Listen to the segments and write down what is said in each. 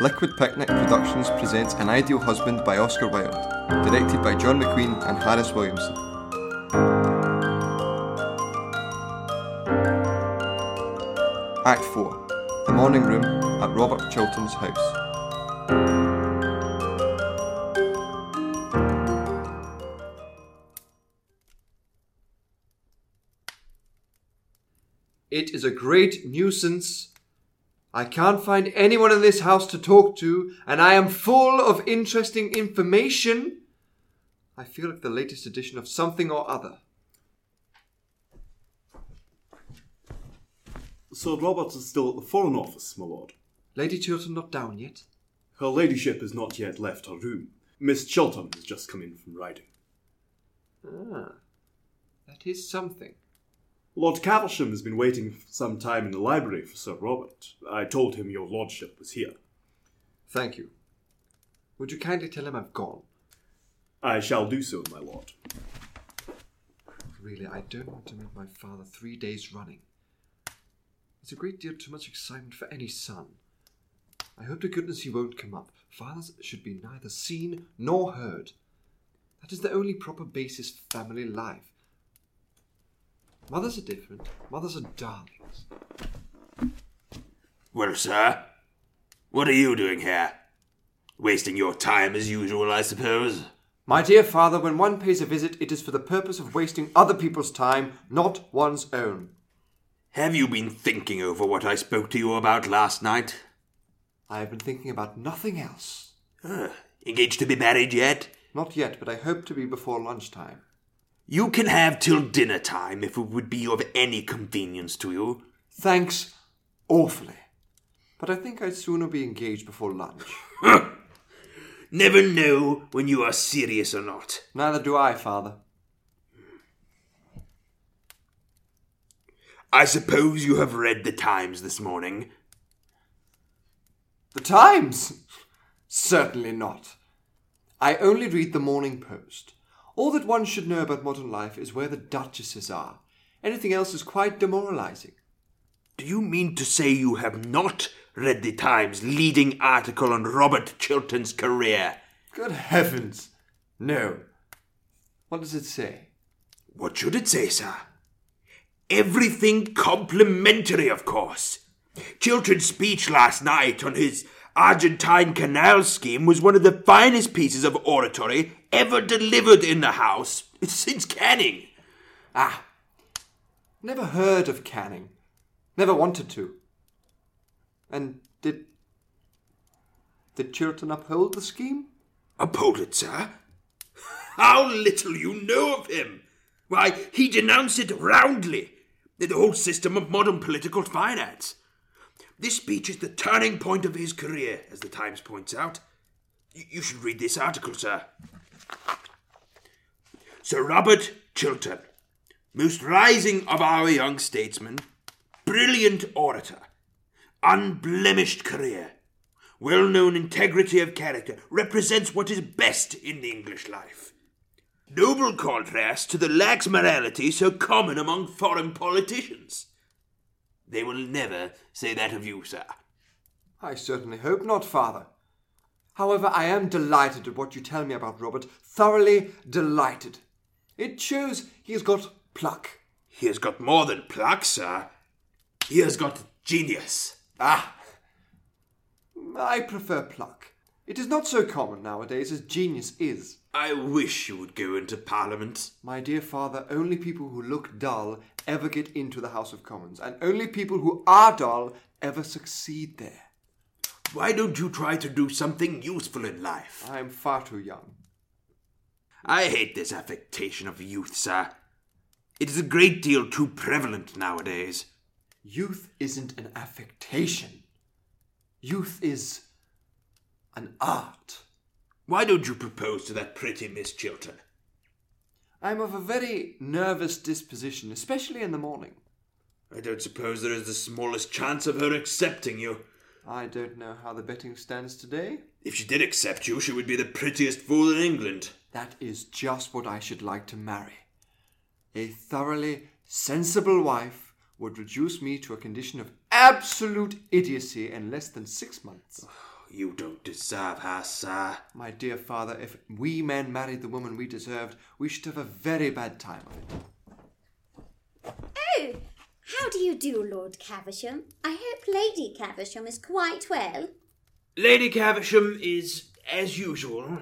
Liquid Picnic Productions presents An Ideal Husband by Oscar Wilde, directed by John McQueen and Harris Williamson. Act 4 The Morning Room at Robert Chiltern's house. It is a great nuisance. I can't find anyone in this house to talk to, and I am full of interesting information. I feel like the latest edition of something or other. Sir Robert is still at the Foreign Office, my lord. Lady Chiltern not down yet? Her ladyship has not yet left her room. Miss Chiltern has just come in from riding. Ah, that is something. Lord Caversham has been waiting some time in the library for Sir Robert. I told him your lordship was here. Thank you. Would you kindly tell him I've gone? I shall do so, my lord. Really, I don't want to meet my father three days running. It's a great deal too much excitement for any son. I hope to goodness he won't come up. Fathers should be neither seen nor heard. That is the only proper basis for family life. Mothers are different. Mothers are darlings. Well, sir, what are you doing here? Wasting your time as usual, I suppose. My dear father, when one pays a visit, it is for the purpose of wasting other people's time, not one's own. Have you been thinking over what I spoke to you about last night? I have been thinking about nothing else. Uh, engaged to be married yet? Not yet, but I hope to be before lunchtime. You can have till dinner time if it would be of any convenience to you. Thanks awfully. But I think I'd sooner be engaged before lunch. Never know when you are serious or not. Neither do I, father. I suppose you have read the Times this morning. The Times? Certainly not. I only read the Morning Post. All that one should know about modern life is where the duchesses are. Anything else is quite demoralizing. Do you mean to say you have not read the Times leading article on Robert Chiltern's career? Good heavens! No. What does it say? What should it say, sir? Everything complimentary, of course. Chiltern's speech last night on his Argentine Canal scheme was one of the finest pieces of oratory ever delivered in the House since Canning. Ah, never heard of Canning. Never wanted to. And did. Did Chiltern uphold the scheme? Uphold it, sir? How little you know of him! Why, he denounced it roundly, the whole system of modern political finance. This speech is the turning point of his career, as the Times points out. You should read this article, sir. Sir Robert Chiltern, most rising of our young statesmen, brilliant orator, unblemished career, well known integrity of character, represents what is best in the English life. Noble contrast to the lax morality so common among foreign politicians. They will never say that of you, sir. I certainly hope not, father. However, I am delighted at what you tell me about Robert. Thoroughly delighted. It shows he has got pluck. He has got more than pluck, sir. He has got genius. Ah! I prefer pluck. It is not so common nowadays as genius is. I wish you would go into Parliament. My dear father, only people who look dull ever get into the House of Commons, and only people who are dull ever succeed there. Why don't you try to do something useful in life? I am far too young. I hate this affectation of youth, sir. It is a great deal too prevalent nowadays. Youth isn't an affectation. Youth is an art. Why don't you propose to that pretty Miss Chiltern? I am of a very nervous disposition, especially in the morning. I don't suppose there is the smallest chance of her accepting you. I don't know how the betting stands today. If she did accept you, she would be the prettiest fool in England. That is just what I should like to marry. A thoroughly sensible wife would reduce me to a condition of absolute idiocy in less than six months. Oh, you don't deserve her, sir. My dear father, if we men married the woman we deserved, we should have a very bad time of it. Oh, how do you do, Lord Caversham? I hope Lady Caversham is quite well. Lady Caversham is as usual.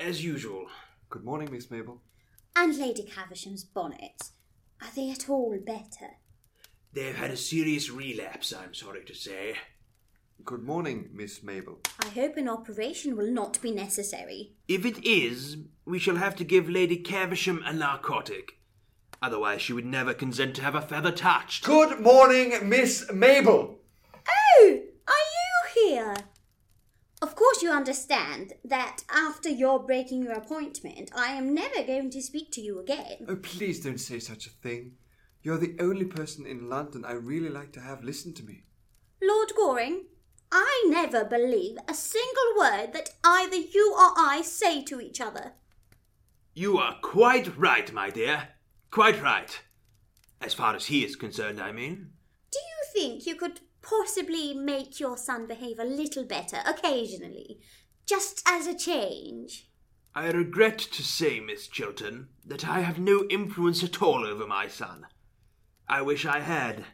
As usual. Good morning, Miss Mabel. And Lady Caversham's bonnets. Are they at all better? They've had a serious relapse, I'm sorry to say. Good morning, Miss Mabel. I hope an operation will not be necessary. If it is, we shall have to give Lady Caversham a narcotic. Otherwise, she would never consent to have a feather touched. Good morning, Miss Mabel. Oh, are you here? Of course, you understand that after your breaking your appointment, I am never going to speak to you again. Oh, please don't say such a thing. You're the only person in London I really like to have listen to me. Lord Goring, I never believe a single word that either you or I say to each other. You are quite right, my dear. Quite right. As far as he is concerned, I mean. Do you think you could possibly make your son behave a little better occasionally, just as a change? I regret to say, Miss Chiltern, that I have no influence at all over my son. I wish I had.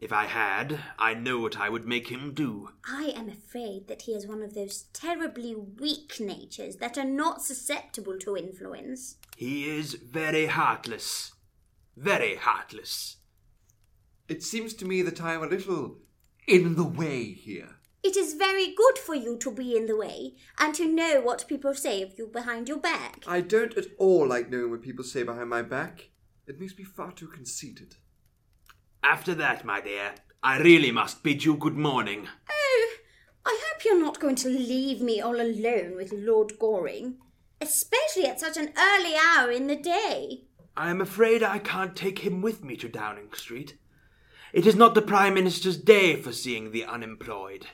If I had, I know what I would make him do. I am afraid that he has one of those terribly weak natures that are not susceptible to influence. He is very heartless. Very heartless. It seems to me that I am a little in the way here. It is very good for you to be in the way and to know what people say of you behind your back. I don't at all like knowing what people say behind my back. It makes me far too conceited. After that, my dear, I really must bid you good morning. Oh, I hope you're not going to leave me all alone with Lord Goring, especially at such an early hour in the day. I am afraid I can't take him with me to Downing Street. It is not the Prime Minister's day for seeing the unemployed.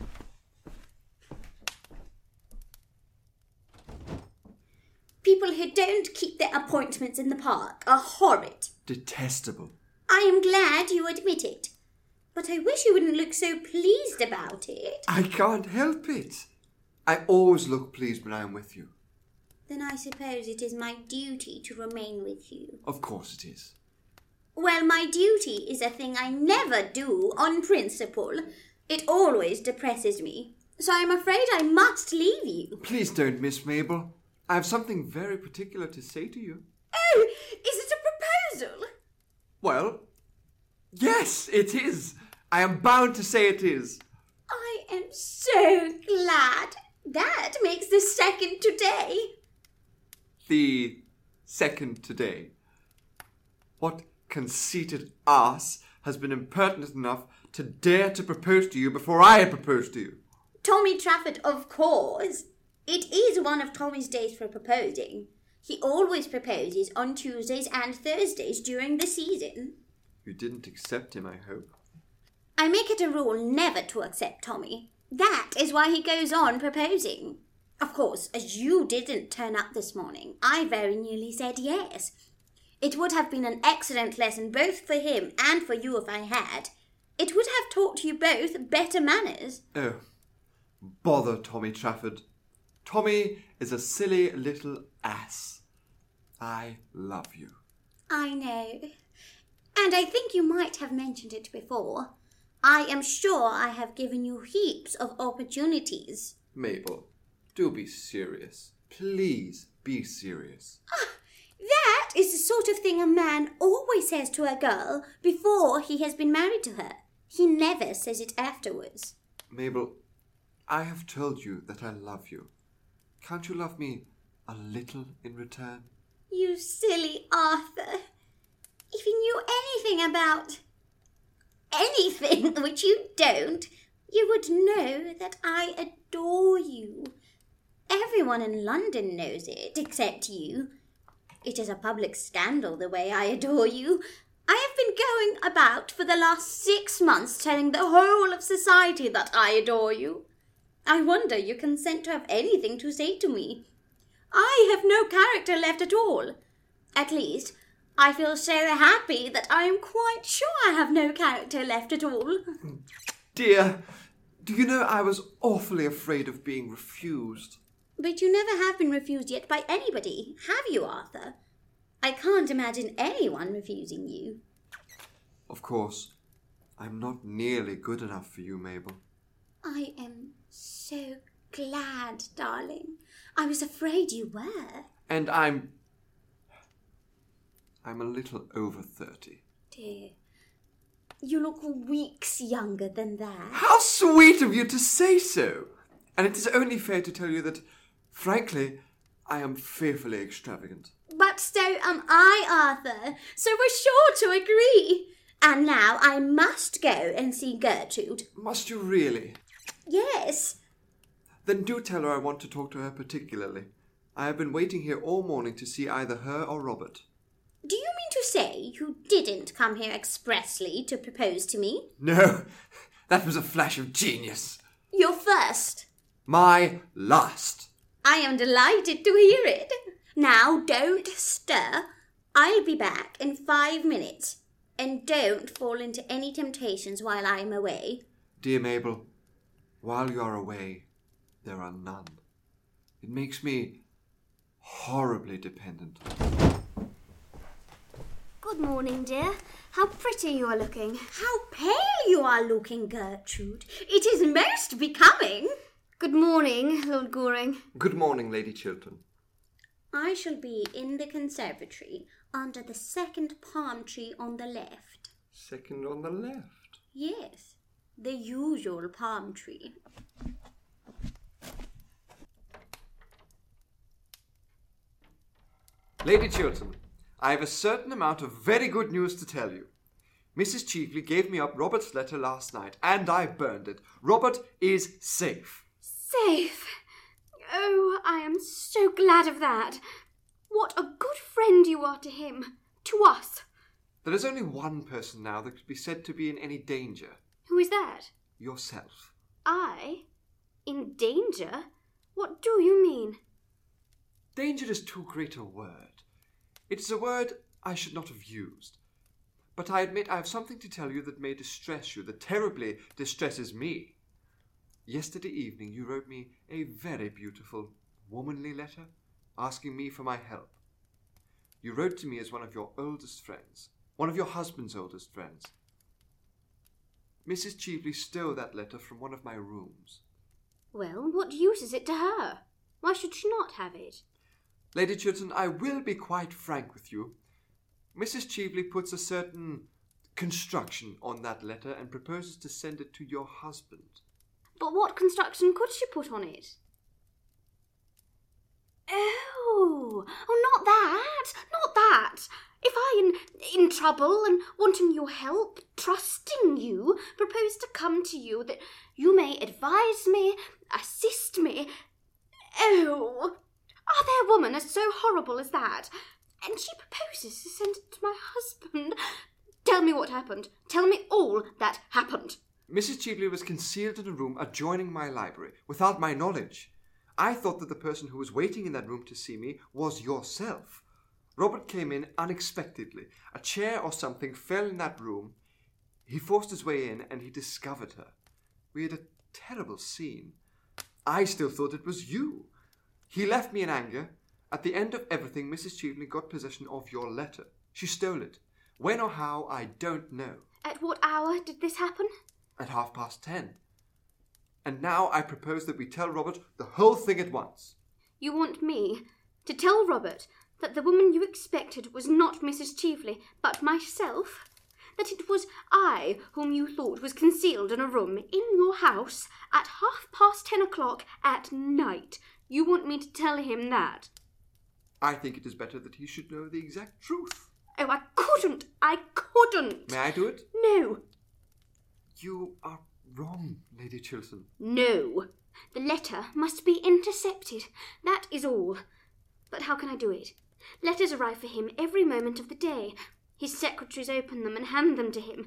People who don't keep their appointments in the park are horrid. Detestable. I am glad you admit it. But I wish you wouldn't look so pleased about it. I can't help it. I always look pleased when I am with you. Then I suppose it is my duty to remain with you. Of course it is. Well, my duty is a thing I never do on principle. It always depresses me. So I'm afraid I must leave you. Please don't, Miss Mabel. I have something very particular to say to you. Oh, is it a proposal? Well, yes, it is. I am bound to say it is. I am so glad. That makes the second today. The second today. What conceited ass has been impertinent enough to dare to propose to you before I had proposed to you? Tommy Trafford, of course. It is one of Tommy's days for proposing. He always proposes on Tuesdays and Thursdays during the season. You didn't accept him, I hope. I make it a rule never to accept Tommy. That is why he goes on proposing. Of course, as you didn't turn up this morning, I very nearly said yes. It would have been an excellent lesson both for him and for you if I had. It would have taught you both better manners. Oh, bother Tommy Trafford. Tommy is a silly little ass. I love you. I know. And I think you might have mentioned it before. I am sure I have given you heaps of opportunities. Mabel, do be serious. Please be serious. Ah, That is the sort of thing a man always says to a girl before he has been married to her. He never says it afterwards. Mabel, I have told you that I love you. Can't you love me a little in return? You silly Arthur. If you knew anything about anything which you don't, you would know that I adore you. Everyone in London knows it, except you. It is a public scandal the way I adore you. I have been going about for the last six months telling the whole of society that I adore you. I wonder you consent to have anything to say to me. I have no character left at all. At least, I feel so happy that I am quite sure I have no character left at all. Dear, Do you know I was awfully afraid of being refused? But you never have been refused yet by anybody, have you, Arthur? I can't imagine anyone refusing you. Of course, I'm not nearly good enough for you, Mabel. I am so glad, darling. I was afraid you were. And I'm. I'm a little over 30. Dear, you look weeks younger than that. How sweet of you to say so! And it is only fair to tell you that, frankly, I am fearfully extravagant. But so am I, Arthur, so we're sure to agree. And now I must go and see Gertrude. Must you really? Yes, Then do tell her I want to talk to her particularly. I have been waiting here all morning to see either her or Robert. do you mean to say you didn't come here expressly to propose to me? No, that was a flash of genius. Your first. My last. I am delighted to hear it. Now don't stir. I'll be back in five minutes. And don't fall into any temptations while I'm away. Dear Mabel, while you are away, there are none. It makes me horribly dependent. Good morning, dear. How pretty you are looking. How pale you are looking, Gertrude. It is most becoming. Good morning, Lord Goring. Good morning, Lady Chiltern. I shall be in the conservatory under the second palm tree on the left. Second on the left. Yes, the usual palm tree. Lady Chiltern, I have a certain amount of very good news to tell you. Mrs. Cheveley gave me up Robert's letter last night, and I burned it. Robert is safe. Safe. Oh, I am so glad of that. What a good friend you are to him. To us. There is only one person now that could be said to be in any danger Who is that? yourself. I? In danger? What do you mean? Danger is too great a word. It is a word I should not have used. But I admit I have something to tell you that may distress you, that terribly distresses me. Yesterday evening you wrote me a very beautiful, womanly letter asking me for my help. You wrote to me as one of your oldest friends, one of your husband's oldest friends. Mrs. Cheveley stole that letter from one of my rooms. Well, what use is it to her? Why should she not have it? Lady Chiltern, I will be quite frank with you. Mrs. Cheveley puts a certain construction on that letter and proposes to send it to your husband. But what construction could she put on it? Oh, oh, not that, not that. If I, in, in trouble and wanting your help, trusting you, propose to come to you that you may advise me, assist me. Oh, Ah, are there a woman as so horrible as that? And she proposes to send it to my husband. Tell me what happened. Tell me all that happened. Mrs. Cheveley was concealed in a room adjoining my library, without my knowledge. I thought that the person who was waiting in that room to see me was yourself. Robert came in unexpectedly. A chair or something fell in that room. He forced his way in and he discovered her. We had a terrible scene. I still thought it was you. He left me in anger. At the end of everything, Mrs. Cheveley got possession of your letter. She stole it. When or how, I don't know. At what hour did this happen? At half past ten. And now I propose that we tell Robert the whole thing at once. You want me to tell Robert that the woman you expected was not Mrs. Cheveley, but myself? That it was I whom you thought was concealed in a room in your house at half past ten o'clock at night? You want me to tell him that? I think it is better that he should know the exact truth. Oh, I couldn't! I couldn't! May I do it? No, You are wrong, Lady Chiltern. no. The letter must be intercepted. That is all. But how can I do it? Letters arrive for him every moment of the day. His secretaries open them and hand them to him.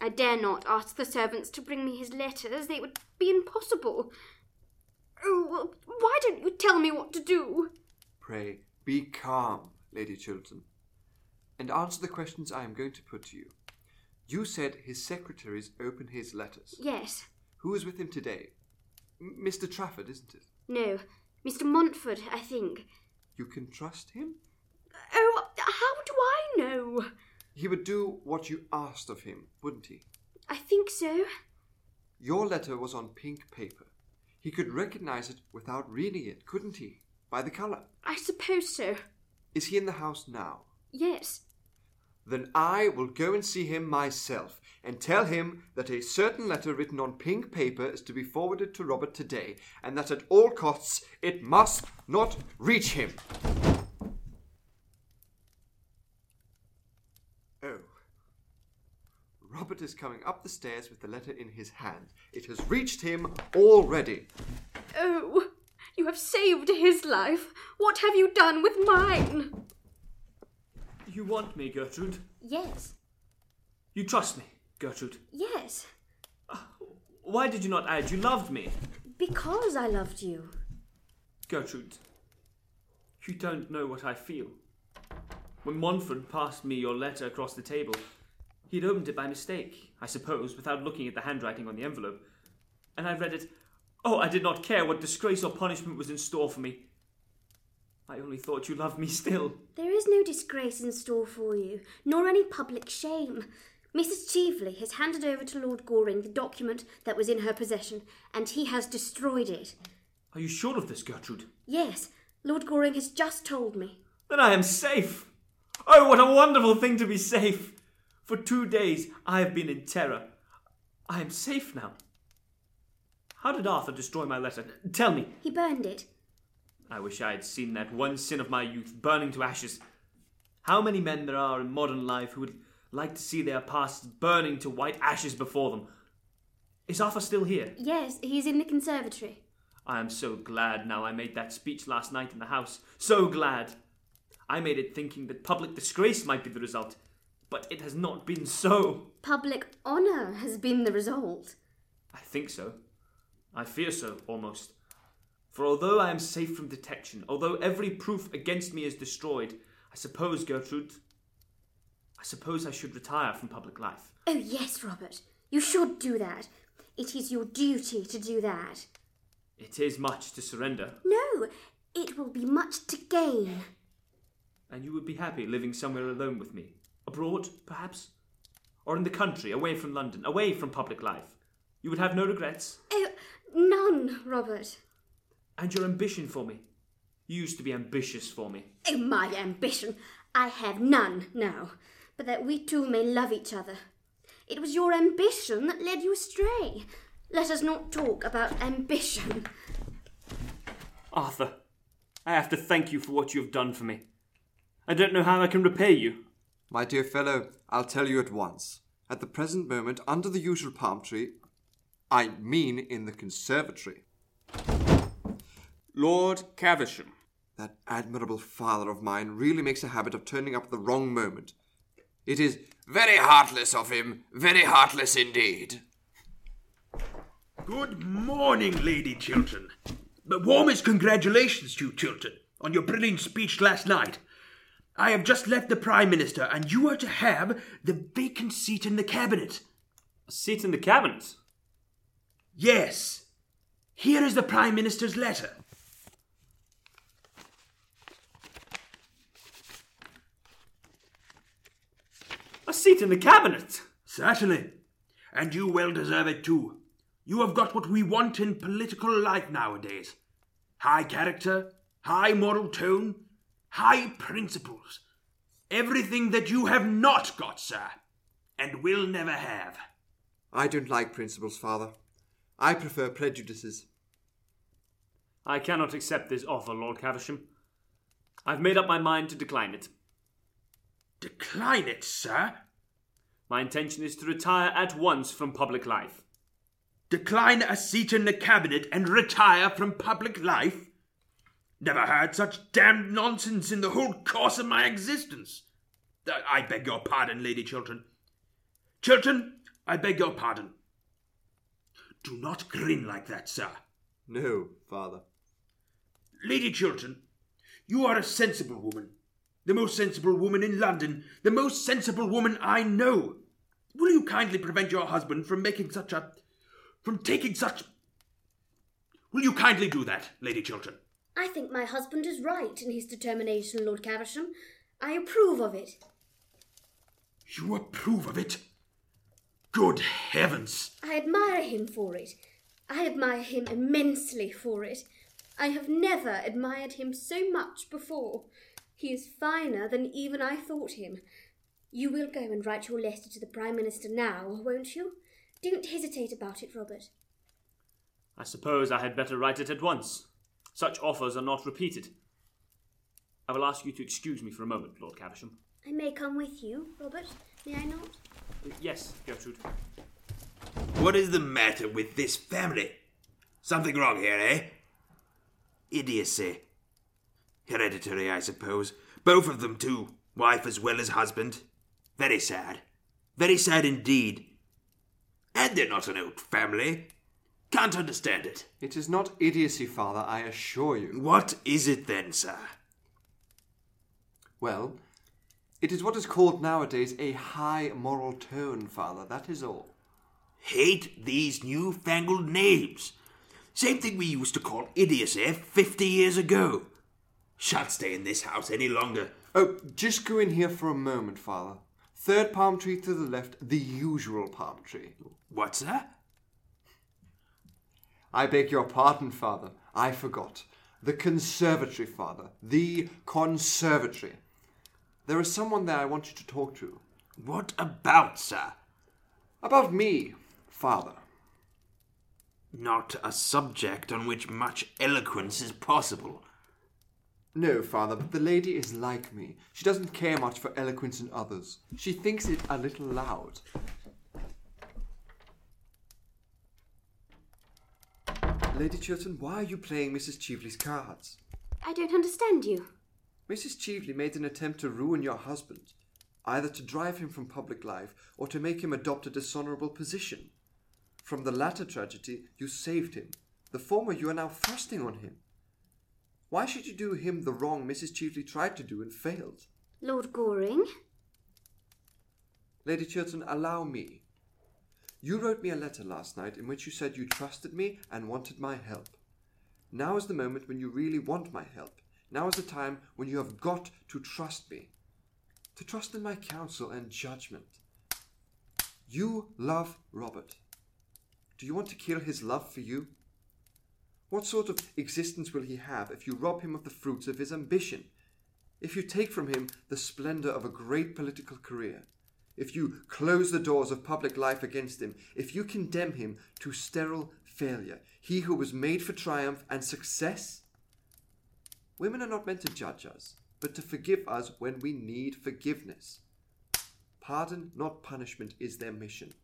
I dare not ask the servants to bring me his letters. They would be impossible. Oh, why don't you tell me what to do? Pray be calm, Lady Chiltern, and answer the questions I am going to put to you. You said his secretaries open his letters. Yes, Who is with him today? M- Mr. Trafford, isn't it? No, Mr. Montford, I think. You can trust him? Oh, how do I know? He would do what you asked of him, wouldn't he? I think so. Your letter was on pink paper. He could recognize it without reading it, couldn't he? By the colour. I suppose so. Is he in the house now? Yes. Then I will go and see him myself and tell him that a certain letter written on pink paper is to be forwarded to Robert today, and that at all costs it must not reach him. Oh. Robert is coming up the stairs with the letter in his hand. It has reached him already. Oh, you have saved his life. What have you done with mine? You want me, Gertrude? Yes, You trust me, Gertrude? yes, uh, Why did you not add you loved me? because I loved you. Gertrude, you don't know what I feel. When Montford passed me your letter across the table, he'd opened it by mistake, I suppose, without looking at the handwriting on the envelope. And I read it. Oh, I did not care what disgrace or punishment was in store for me. I only thought you loved me still. There is no disgrace in store for you, nor any public shame. Mrs. Cheveley has handed over to Lord Goring the document that was in her possession, and he has destroyed it. Are you sure of this, Gertrude? Yes, Lord Goring has just told me. Then I am safe. Oh, what a wonderful thing to be safe. For two days I have been in terror. I am safe now. How did Arthur destroy my letter? Tell me. He burned it. I wish I had seen that one sin of my youth burning to ashes. How many men there are in modern life who would like to see their pasts burning to white ashes before them. Is Arthur still here? Yes, he's in the conservatory. I am so glad now I made that speech last night in the house. So glad. I made it thinking that public disgrace might be the result, but it has not been so. Public honour has been the result. I think so. I fear so, almost. For although I am safe from detection, although every proof against me is destroyed, I suppose, Gertrude, I suppose I should retire from public life. Oh, yes, Robert. You should do that. It is your duty to do that. It is much to surrender, No, it will be much to gain. and you would be happy living somewhere alone with me. Abroad, perhaps? Or in the country, away from London, away from public life. You would have no regrets? Oh, none, Robert. And your ambition for me? You used to be ambitious for me. Oh, my ambition. I have none now, but that we two may love each other. It was your ambition that led you astray. Let us not talk about ambition. Arthur, I have to thank you for what you have done for me. I don't know how I can repay you. My dear fellow, I'll tell you at once. At the present moment, under the usual palm tree, I mean in the conservatory, Lord Caversham. that admirable father of mine really makes a habit of turning up at the wrong moment. It is Very heartless of him, very heartless indeed. Good morning, Lady Chiltern. The warmest congratulations to you, Chiltern, on your brilliant speech last night. I have just left the Prime Minister, and you are to have the vacant seat in the Cabinet. A seat in the cabinet. Yes. Here is the Prime Minister's letter. A seat in the cabinet. Certainly. And you well deserve it too. You have got what we want in political life nowadays high character, high moral tone, high principles. Everything that you have not got, sir, and will never have. I don't like principles, father. I prefer prejudices. I cannot accept this offer, Lord Caversham. I've made up my mind to decline it. Decline it, sir. My intention is to retire at once from public life. Decline a seat in the cabinet and retire from public life? Never heard such damned nonsense in the whole course of my existence. Uh, I beg your pardon, Lady Chiltern. Chiltern, I beg your pardon. Do not grin like that, sir. No, father. Lady Chiltern, you are a sensible woman. The most sensible woman in London. The most sensible woman I know. Will you kindly prevent your husband from making such a. from taking such. Will you kindly do that, Lady Chiltern? I think my husband is right in his determination, Lord Caversham. I approve of it. You approve of it? Good heavens! I admire him for it. I admire him immensely for it. I have never admired him so much before. He is finer than even I thought him. You will go and write your letter to the Prime Minister now, won't you? Don't hesitate about it, Robert. I suppose I had better write it at once. Such offers are not repeated. I will ask you to excuse me for a moment, Lord Caversham. I may come with you, Robert, may I not? Yes, Gertrude. What is the matter with this family? Something wrong here, eh? Idiocy. Hereditary, I suppose. Both of them, too. Wife as well as husband. Very sad. Very sad indeed. And they're not an old family. Can't understand it. It is not idiocy, father, I assure you. What is it then, sir? Well, it is what is called nowadays a high moral tone, father, that is all. Hate these newfangled names. Same thing we used to call idiocy eh, 50 years ago. Shan't stay in this house any longer. Oh, just go in here for a moment, father. Third palm tree to the left, the usual palm tree. What's that? I beg your pardon, father. I forgot. The conservatory, father. The conservatory. There is someone there I want you to talk to. What about, sir? About me, father. Not a subject on which much eloquence is possible. No, father, but the lady is like me. She doesn't care much for eloquence in others. She thinks it a little loud. Lady Chiltern, why are you playing Mrs. Cheveley's cards? I don't understand you. Mrs. Cheveley made an attempt to ruin your husband, either to drive him from public life or to make him adopt a dishonourable position. From the latter tragedy, you saved him. The former, you are now thrusting on him. Why should you do him the wrong Mrs. Cheveley tried to do and failed? Lord Goring? Lady Chiltern, allow me. You wrote me a letter last night in which you said you trusted me and wanted my help. Now is the moment when you really want my help. Now is the time when you have got to trust me. To trust in my counsel and judgment. You love Robert. Do you want to kill his love for you? What sort of existence will he have if you rob him of the fruits of his ambition? If you take from him the splendor of a great political career? If you close the doors of public life against him? If you condemn him to sterile failure? He who was made for triumph and success? Women are not meant to judge us, but to forgive us when we need forgiveness. Pardon, not punishment, is their mission.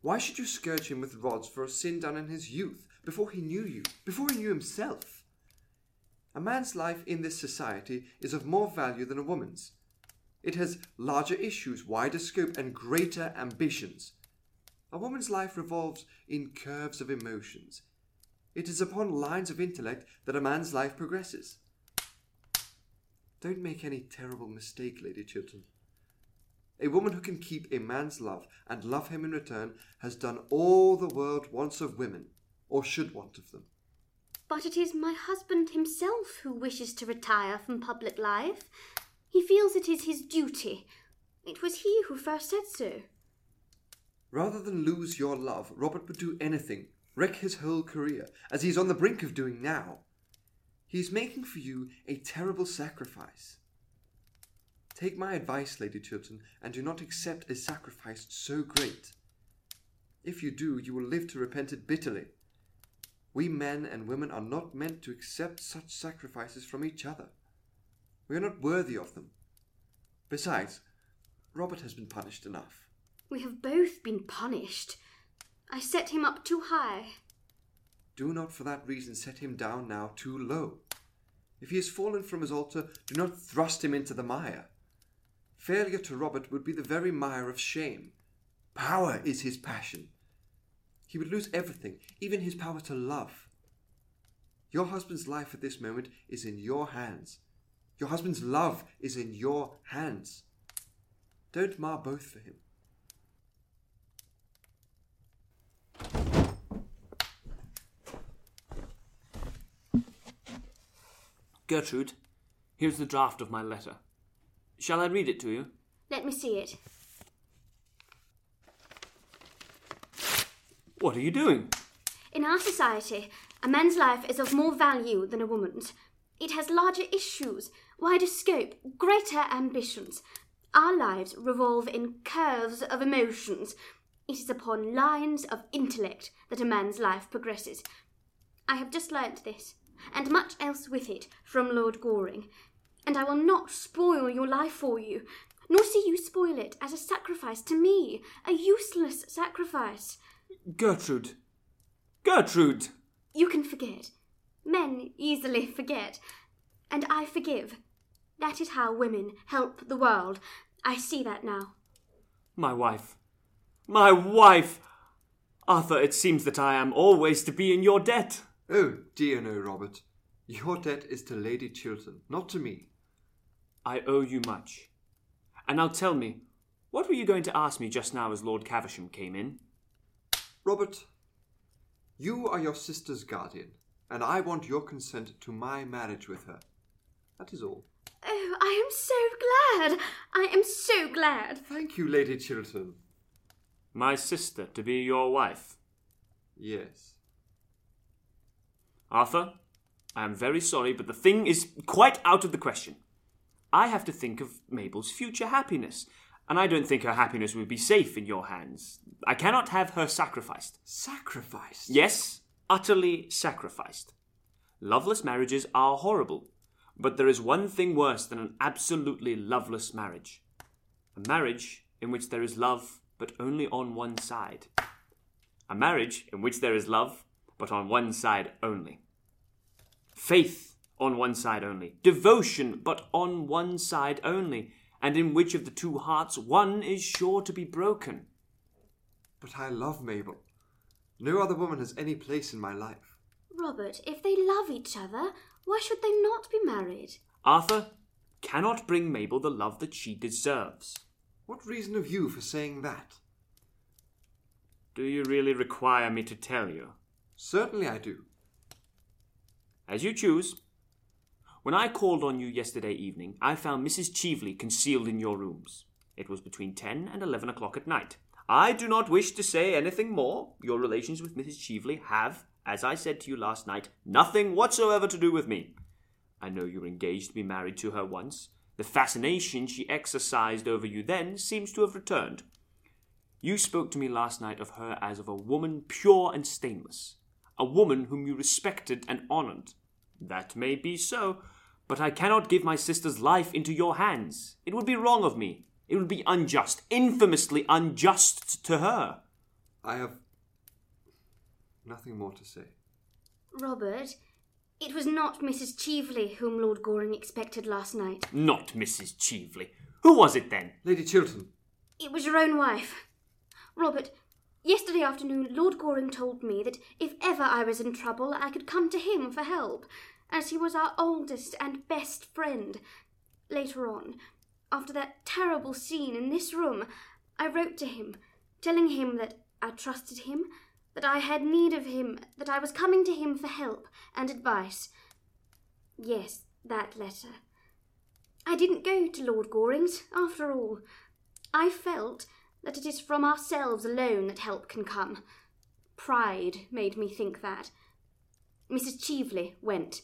Why should you scourge him with rods for a sin done in his youth, before he knew you, before he knew himself? A man's life in this society is of more value than a woman's. It has larger issues, wider scope, and greater ambitions. A woman's life revolves in curves of emotions. It is upon lines of intellect that a man's life progresses. Don't make any terrible mistake, Lady Chiltern. A woman who can keep a man's love and love him in return has done all the world wants of women, or should want of them. But it is my husband himself who wishes to retire from public life. He feels it is his duty. It was he who first said so. Rather than lose your love, Robert would do anything, wreck his whole career, as he is on the brink of doing now. He is making for you a terrible sacrifice. Take my advice, Lady Chiltern, and do not accept a sacrifice so great. If you do, you will live to repent it bitterly. We men and women are not meant to accept such sacrifices from each other. We are not worthy of them. Besides, Robert has been punished enough. We have both been punished. I set him up too high. Do not for that reason set him down now too low. If he has fallen from his altar, do not thrust him into the mire. Failure to Robert would be the very mire of shame. Power is his passion. He would lose everything, even his power to love. Your husband's life at this moment is in your hands. Your husband's love is in your hands. Don't mar both for him. Gertrude, here's the draft of my letter. Shall I read it to you? Let me see it. What are you doing? In our society, a man's life is of more value than a woman's. It has larger issues, wider scope, greater ambitions. Our lives revolve in curves of emotions. It is upon lines of intellect that a man's life progresses. I have just learnt this, and much else with it, from Lord Goring, and I will not spoil your life for you, nor see you spoil it as a sacrifice to me, a useless sacrifice. Gertrude. Gertrude! You can forget. Men easily forget. And I forgive. That is how women help the world. I see that now. My wife. My wife! Arthur, it seems that I am always to be in your debt. Oh, dear no, Robert. Your debt is to Lady Chiltern, not to me. I owe you much. And now tell me, what were you going to ask me just now as Lord Caversham came in? Robert, you are your sister's guardian, and I want your consent to my marriage with her. That is all. Oh, I am so glad. I am so glad. Thank you, Lady Chiltern. My sister to be your wife. Yes. Arthur, I am very sorry, but the thing is quite out of the question. I have to think of Mabel's future happiness, and I don't think her happiness would be safe in your hands. I cannot have her sacrificed. Sacrificed? Yes, utterly sacrificed. Loveless marriages are horrible, but there is one thing worse than an absolutely loveless marriage a marriage in which there is love, but only on one side. A marriage in which there is love, but on one side only. Faith on one side only. Devotion, but on one side only. And in which of the two hearts one is sure to be broken. But I love Mabel. No other woman has any place in my life. Robert, if they love each other, why should they not be married? Arthur cannot bring Mabel the love that she deserves. What reason have you for saying that? Do you really require me to tell you? Certainly I do. As you choose. When I called on you yesterday evening, I found Mrs. Cheveley concealed in your rooms. It was between ten and eleven o'clock at night. I do not wish to say anything more. Your relations with Mrs. Cheveley have, as I said to you last night, nothing whatsoever to do with me. I know you're engaged to be married to her once. The fascination she exercised over you then seems to have returned. You spoke to me last night of her as of a woman pure and stainless, a woman whom you respected and honoured. That may be so, but I cannot give my sister's life into your hands. It would be wrong of me. It would be unjust, infamously unjust to her. I have nothing more to say. Robert, it was not Mrs. Cheveley whom Lord Goring expected last night. Not Mrs. Cheveley. Who was it then? Lady Chiltern. It was your own wife. Robert, yesterday afternoon Lord Goring told me that if ever I was in trouble, I could come to him for help, as he was our oldest and best friend. Later on, after that terrible scene in this room, I wrote to him, telling him that I trusted him, that I had need of him, that I was coming to him for help and advice. Yes, that letter. I didn't go to Lord Goring's, after all. I felt that it is from ourselves alone that help can come. Pride made me think that. Mrs. Cheveley went.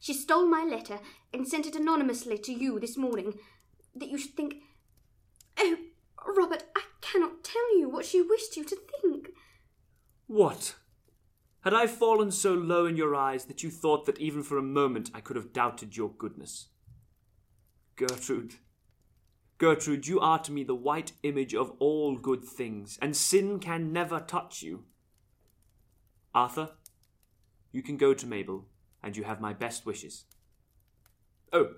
She stole my letter and sent it anonymously to you this morning, that you should think. Oh, Robert, I cannot tell you what she wished you to think. What? Had I fallen so low in your eyes that you thought that even for a moment I could have doubted your goodness? Gertrude, Gertrude, you are to me the white image of all good things, and sin can never touch you. Arthur, you can go to Mabel, and you have my best wishes. Oh,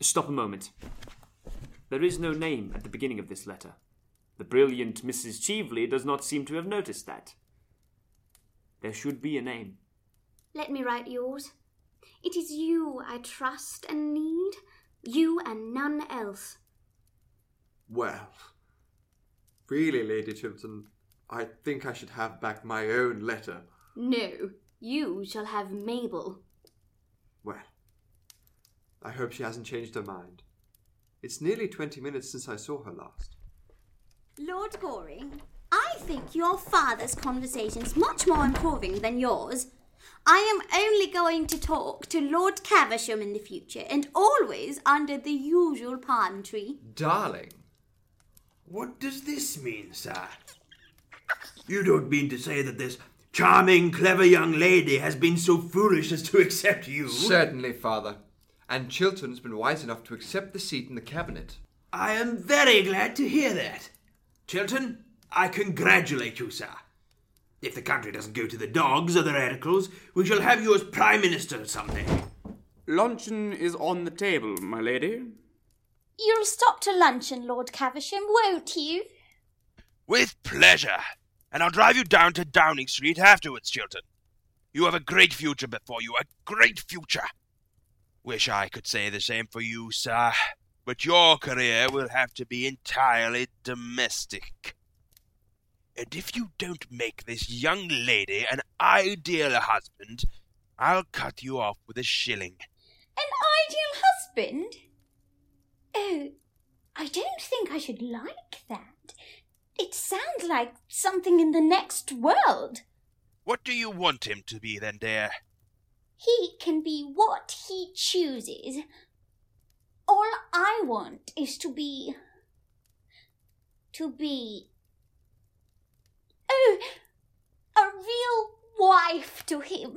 stop a moment. There is no name at the beginning of this letter. The brilliant Mrs. Cheveley does not seem to have noticed that. There should be a name. Let me write yours. It is you I trust and need, you and none else. Well, really, Lady Chiltern, I think I should have back my own letter. No, you shall have Mabel. Well, I hope she hasn't changed her mind. It's nearly 20 minutes since I saw her last. Lord Goring, I think your father's conversation's much more improving than yours. I am only going to talk to Lord Caversham in the future, and always under the usual palm tree. Darling, What does this mean, sir? You don't mean to say that this charming, clever young lady has been so foolish as to accept you? certainly, Father. And Chiltern's been wise enough to accept the seat in the cabinet. I am very glad to hear that. Chiltern, I congratulate you, sir. If the country doesn't go to the dogs or the radicals, we shall have you as Prime Minister someday. Luncheon is on the table, my lady. You'll stop to luncheon, Lord Caversham, won't you? With pleasure. And I'll drive you down to Downing Street afterwards, Chiltern. You have a great future before you, a great future. Wish I could say the same for you, sir. But your career will have to be entirely domestic. And if you don't make this young lady an ideal husband, I'll cut you off with a shilling. An ideal husband? Oh, I don't think I should like that. It sounds like something in the next world. What do you want him to be then, dear? He can be what he chooses. All I want is to be. to be. Oh, a real wife to him.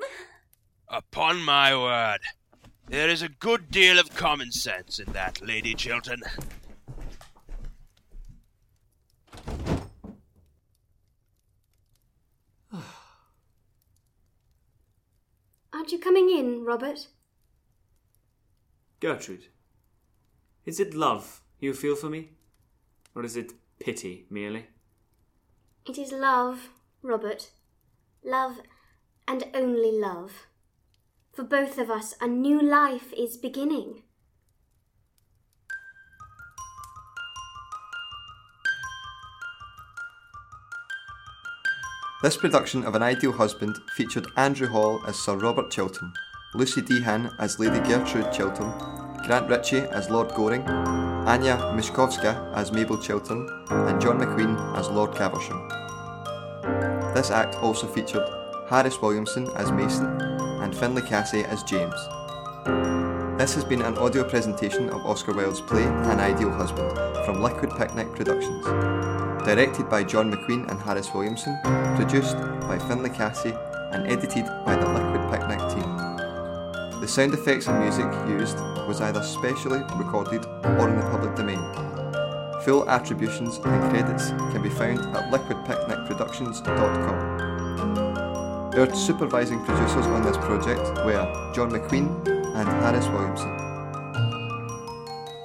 Upon my word, there is a good deal of common sense in that, Lady Chiltern. Aren't you coming in, Robert? Gertrude, is it love you feel for me? Or is it pity merely? It is love, Robert. Love and only love. For both of us, a new life is beginning. This production of An Ideal Husband featured Andrew Hall as Sir Robert Chiltern, Lucy Deehan as Lady Gertrude Chiltern, Grant Ritchie as Lord Goring, Anya Mishkovska as Mabel Chiltern, and John McQueen as Lord Caversham. This act also featured Harris Williamson as Mason and Finlay Cassie as James. This has been an audio presentation of Oscar Wilde's play An Ideal Husband from Liquid Picnic Productions. Directed by John McQueen and Harris Williamson, produced by Finlay Cassie, and edited by the Liquid Picnic team. The sound effects and music used was either specially recorded or in the public domain. Full attributions and credits can be found at liquidpicnicproductions.com. Our supervising producers on this project were John McQueen and Harris Williamson.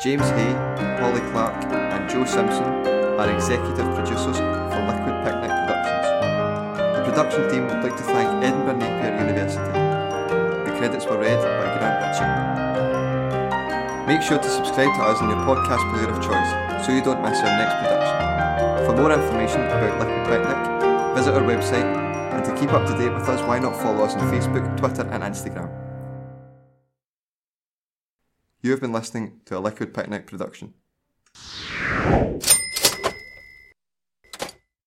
James Hay, Holly Clark, and Joe Simpson are executive producers for Liquid Picnic Productions. The production team would like to thank Edinburgh Napier University. The credits were read. Make sure to subscribe to us on your podcast player of choice so you don't miss our next production. For more information about Liquid Picnic, visit our website, and to keep up to date with us, why not follow us on Facebook, Twitter, and Instagram. You have been listening to a Liquid Picnic production.